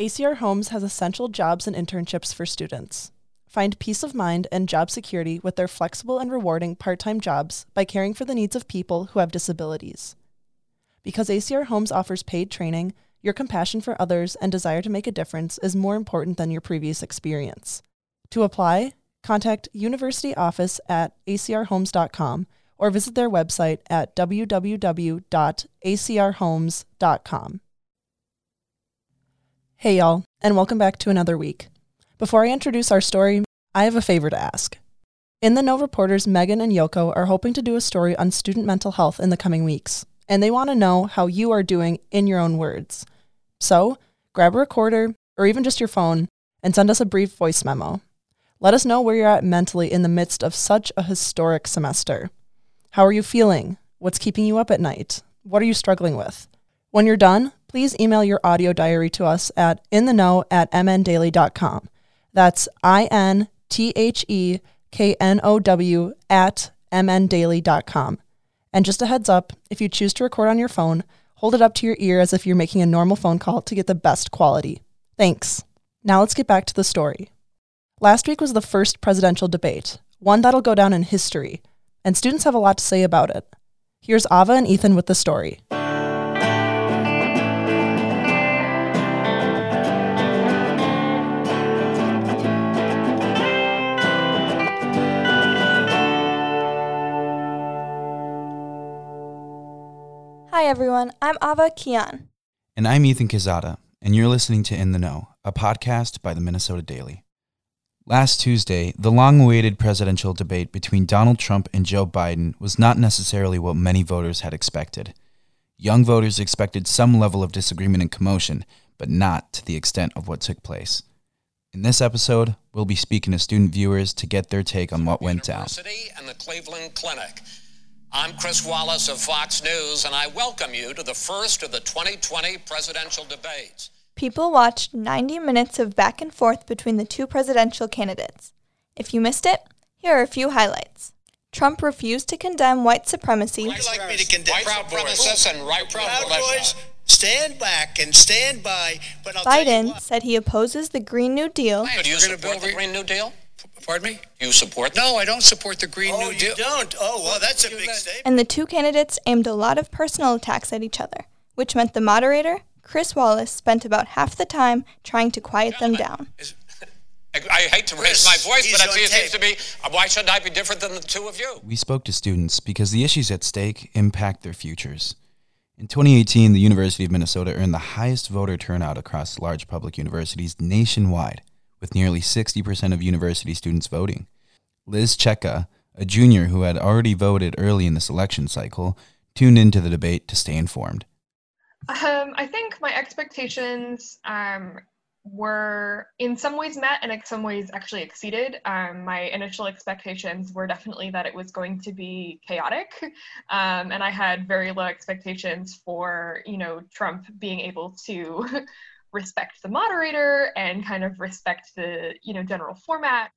ACR Homes has essential jobs and internships for students. Find peace of mind and job security with their flexible and rewarding part time jobs by caring for the needs of people who have disabilities. Because ACR Homes offers paid training, your compassion for others and desire to make a difference is more important than your previous experience. To apply, contact University Office at acrhomes.com or visit their website at www.acrhomes.com. Hey, y'all, and welcome back to another week. Before I introduce our story, I have a favor to ask. In the Know reporters Megan and Yoko are hoping to do a story on student mental health in the coming weeks, and they want to know how you are doing in your own words. So, grab a recorder or even just your phone and send us a brief voice memo. Let us know where you're at mentally in the midst of such a historic semester. How are you feeling? What's keeping you up at night? What are you struggling with? When you're done, please email your audio diary to us at intheknow at mndaily.com. That's I N T H E K N O W at mndaily.com. And just a heads up if you choose to record on your phone, hold it up to your ear as if you're making a normal phone call to get the best quality. Thanks. Now let's get back to the story. Last week was the first presidential debate, one that'll go down in history, and students have a lot to say about it. Here's Ava and Ethan with the story. Hi everyone, I'm Ava Kian. And I'm Ethan Kizada, and you're listening to In the Know, a podcast by the Minnesota Daily. Last Tuesday, the long awaited presidential debate between Donald Trump and Joe Biden was not necessarily what many voters had expected. Young voters expected some level of disagreement and commotion, but not to the extent of what took place. In this episode, we'll be speaking to student viewers to get their take on what went down. University and the Cleveland Clinic. I'm Chris Wallace of Fox News, and I welcome you to the first of the 2020 presidential debates. People watched 90 minutes of back and forth between the two presidential candidates. If you missed it, here are a few highlights. Trump refused to condemn white supremacy. Would you like me to condemn White Proud Boys? supremacists and right Proud militia. Boys, stand back and stand by. But I'll tell you Biden what, said he opposes the Green New Deal Do you support the Green New Deal? Pardon me? You support No, I don't support the Green Oh, New you Deal. don't? Oh, well, that's a big statement. and the two candidates aimed a lot of personal attacks at each other, which meant the moderator, Chris Wallace, spent about half the time trying to quiet them down. I, I hate to raise my voice, he's but it on seems to me, why shouldn't I be different than the two of you? We spoke to students because the issues at stake impact their futures. In 2018, the University of Minnesota earned the highest voter turnout across large public universities nationwide, with nearly 60% of university students voting. Liz Cheka, a junior who had already voted early in this election cycle, tuned into the debate to stay informed. Um, I think my expectations um, were in some ways met and in some ways actually exceeded. Um, my initial expectations were definitely that it was going to be chaotic, um, and I had very low expectations for you know Trump being able to respect the moderator and kind of respect the you know general format.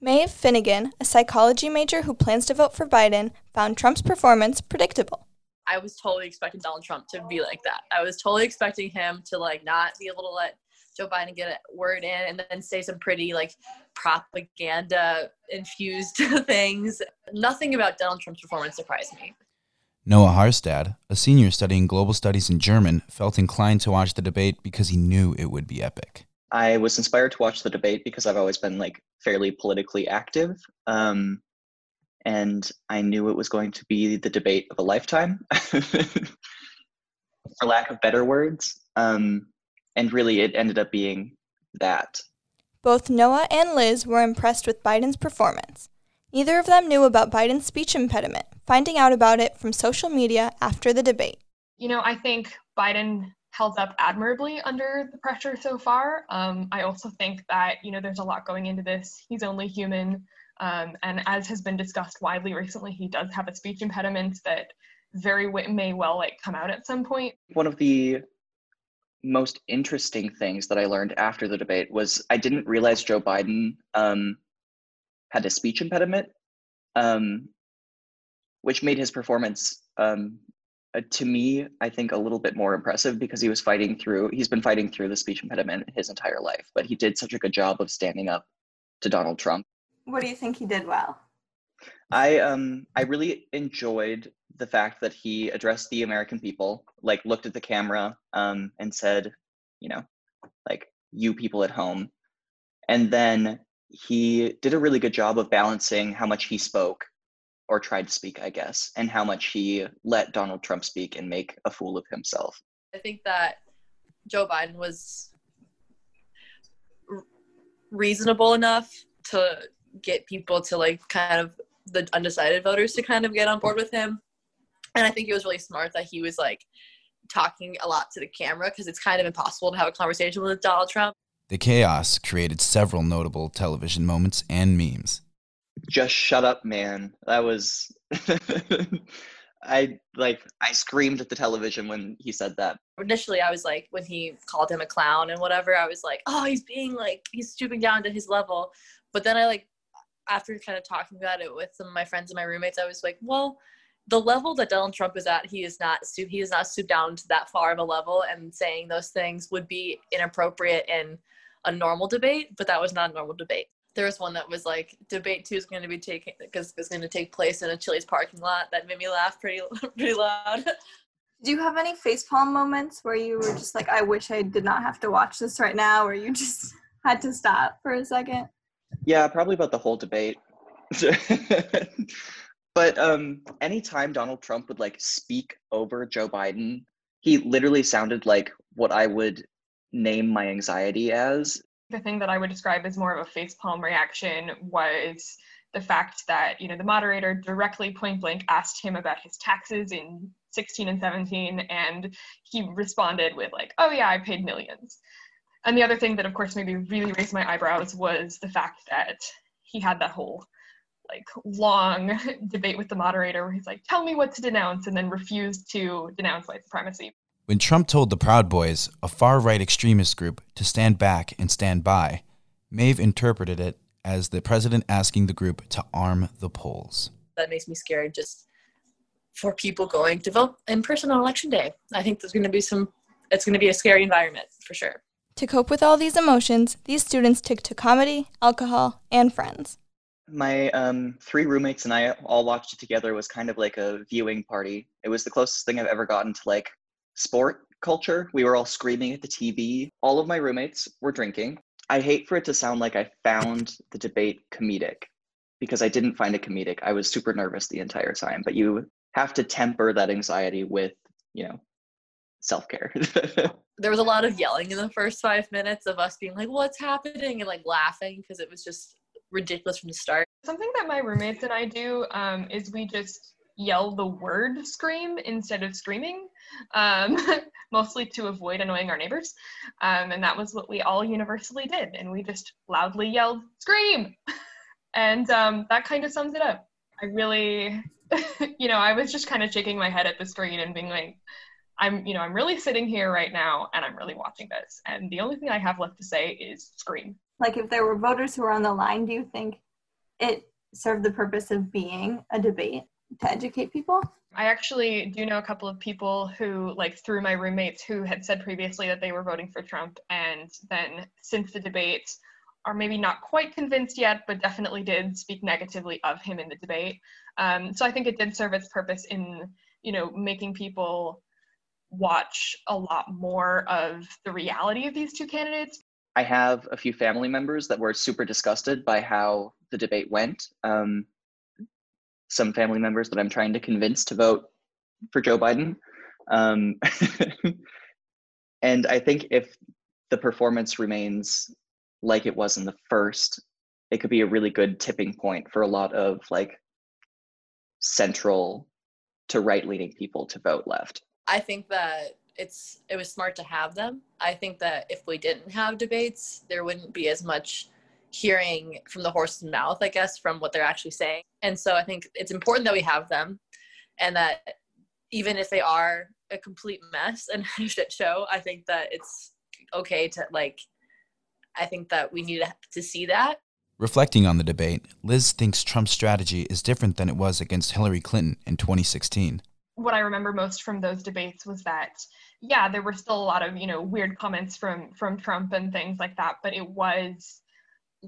Maeve Finnegan, a psychology major who plans to vote for Biden, found Trump's performance predictable. I was totally expecting Donald Trump to be like that. I was totally expecting him to like not be able to let Joe Biden get a word in and then say some pretty like propaganda infused things. Nothing about Donald Trump's performance surprised me. Noah Harstad, a senior studying global studies in German, felt inclined to watch the debate because he knew it would be epic. I was inspired to watch the debate because I've always been like fairly politically active. Um, and I knew it was going to be the debate of a lifetime, for lack of better words. Um, and really, it ended up being that. Both Noah and Liz were impressed with Biden's performance. Neither of them knew about Biden's speech impediment, finding out about it from social media after the debate. You know, I think Biden held up admirably under the pressure so far. Um, I also think that, you know, there's a lot going into this. He's only human. Um, and as has been discussed widely recently, he does have a speech impediment that very w- may well like come out at some point. One of the most interesting things that I learned after the debate was I didn't realize Joe Biden um, had a speech impediment, um, which made his performance um, uh, to me, I think a little bit more impressive because he was fighting through, he's been fighting through the speech impediment his entire life, but he did such a good job of standing up to Donald Trump. What do you think he did well? I um I really enjoyed the fact that he addressed the American people, like looked at the camera um and said, you know, like you people at home. And then he did a really good job of balancing how much he spoke or tried to speak, I guess, and how much he let Donald Trump speak and make a fool of himself. I think that Joe Biden was reasonable enough to get people to like kind of the undecided voters to kind of get on board with him. And I think it was really smart that he was like talking a lot to the camera because it's kind of impossible to have a conversation with Donald Trump. The chaos created several notable television moments and memes. Just shut up, man. That was I like I screamed at the television when he said that. Initially, I was like, when he called him a clown and whatever, I was like, oh, he's being like, he's stooping down to his level. But then I like, after kind of talking about it with some of my friends and my roommates, I was like, well, the level that Donald Trump is at, he is not he is not stooped down to that far of a level, and saying those things would be inappropriate in a normal debate. But that was not a normal debate there was one that was like debate two is going to be taking because it's going to take place in a Chili's parking lot that made me laugh pretty pretty loud. Do you have any facepalm moments where you were just like, I wish I did not have to watch this right now, or you just had to stop for a second? Yeah, probably about the whole debate. but um anytime Donald Trump would like speak over Joe Biden, he literally sounded like what I would name my anxiety as the thing that I would describe as more of a facepalm reaction was the fact that you know the moderator directly point blank asked him about his taxes in 16 and 17 and he responded with like oh yeah i paid millions. And the other thing that of course maybe really raised my eyebrows was the fact that he had that whole like long debate with the moderator where he's like tell me what to denounce and then refused to denounce white supremacy when Trump told the Proud Boys, a far right extremist group, to stand back and stand by, Maeve interpreted it as the president asking the group to arm the polls. That makes me scared just for people going to vote in person on election day. I think there's going to be some, it's going to be a scary environment for sure. To cope with all these emotions, these students took to comedy, alcohol, and friends. My um, three roommates and I all watched it together. It was kind of like a viewing party. It was the closest thing I've ever gotten to like sport culture. We were all screaming at the TV. All of my roommates were drinking. I hate for it to sound like I found the debate comedic because I didn't find it comedic. I was super nervous the entire time, but you have to temper that anxiety with, you know, self care. there was a lot of yelling in the first five minutes of us being like, what's happening? And like laughing because it was just ridiculous from the start. Something that my roommates and I do um, is we just yell the word scream instead of screaming, um, mostly to avoid annoying our neighbors. Um, and that was what we all universally did. And we just loudly yelled, scream! and um, that kind of sums it up. I really, you know, I was just kind of shaking my head at the screen and being like, I'm, you know, I'm really sitting here right now and I'm really watching this. And the only thing I have left to say is scream. Like if there were voters who were on the line, do you think it served the purpose of being a debate? To educate people? I actually do know a couple of people who, like, through my roommates, who had said previously that they were voting for Trump, and then since the debate, are maybe not quite convinced yet, but definitely did speak negatively of him in the debate. Um, so I think it did serve its purpose in, you know, making people watch a lot more of the reality of these two candidates. I have a few family members that were super disgusted by how the debate went. Um, some family members that I'm trying to convince to vote for Joe Biden. Um, and I think if the performance remains like it was in the first, it could be a really good tipping point for a lot of like central to right leaning people to vote left. I think that it's it was smart to have them. I think that if we didn't have debates, there wouldn't be as much hearing from the horse's mouth, I guess, from what they're actually saying. And so I think it's important that we have them and that even if they are a complete mess and a shit show, I think that it's okay to like, I think that we need to see that. Reflecting on the debate, Liz thinks Trump's strategy is different than it was against Hillary Clinton in 2016. what I remember most from those debates was that yeah, there were still a lot of you know weird comments from from Trump and things like that, but it was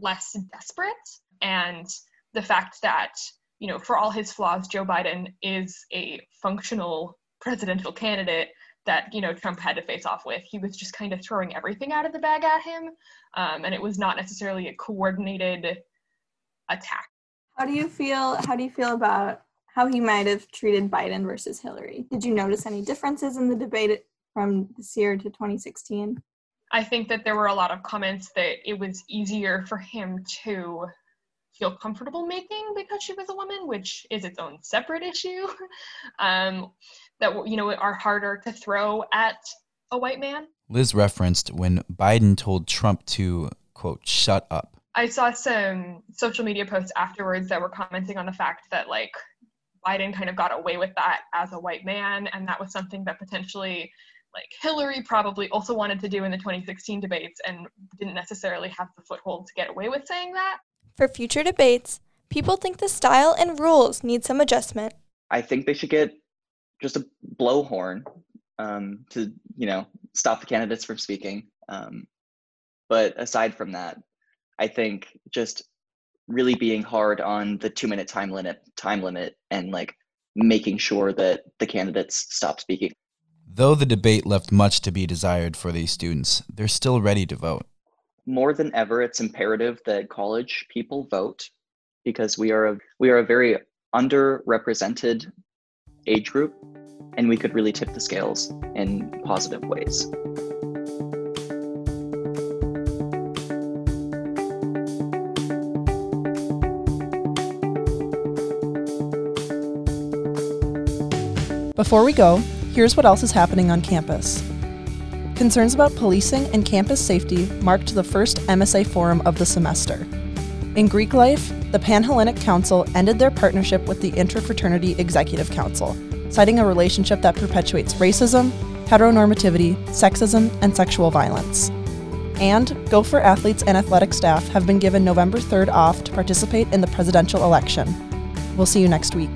less desperate, and the fact that you know for all his flaws, Joe Biden is a functional presidential candidate that you know Trump had to face off with. He was just kind of throwing everything out of the bag at him, um, and it was not necessarily a coordinated attack. How do you feel? How do you feel about how he might have treated Biden versus Hillary? Did you notice any differences in the debate from this year to 2016? I think that there were a lot of comments that it was easier for him to feel comfortable making because she was a woman, which is its own separate issue. um, that you know are harder to throw at a white man. Liz referenced when Biden told Trump to quote shut up. I saw some social media posts afterwards that were commenting on the fact that like Biden kind of got away with that as a white man, and that was something that potentially like Hillary probably also wanted to do in the 2016 debates and didn't necessarily have the foothold to get away with saying that. For future debates, people think the style and rules need some adjustment. I think they should get just a blowhorn um, to you know stop the candidates from speaking. Um, but aside from that, I think just really being hard on the two minute time limit time limit and like making sure that the candidates stop speaking. Though the debate left much to be desired for these students, they're still ready to vote. More than ever, it's imperative that college people vote because we are a we are a very underrepresented age group, and we could really tip the scales in positive ways. Before we go, here's what else is happening on campus. Concerns about policing and campus safety marked the first MSA forum of the semester. In Greek life, the Panhellenic Council ended their partnership with the Interfraternity Executive Council, citing a relationship that perpetuates racism, heteronormativity, sexism, and sexual violence. And Gopher athletes and athletic staff have been given November 3rd off to participate in the presidential election. We'll see you next week.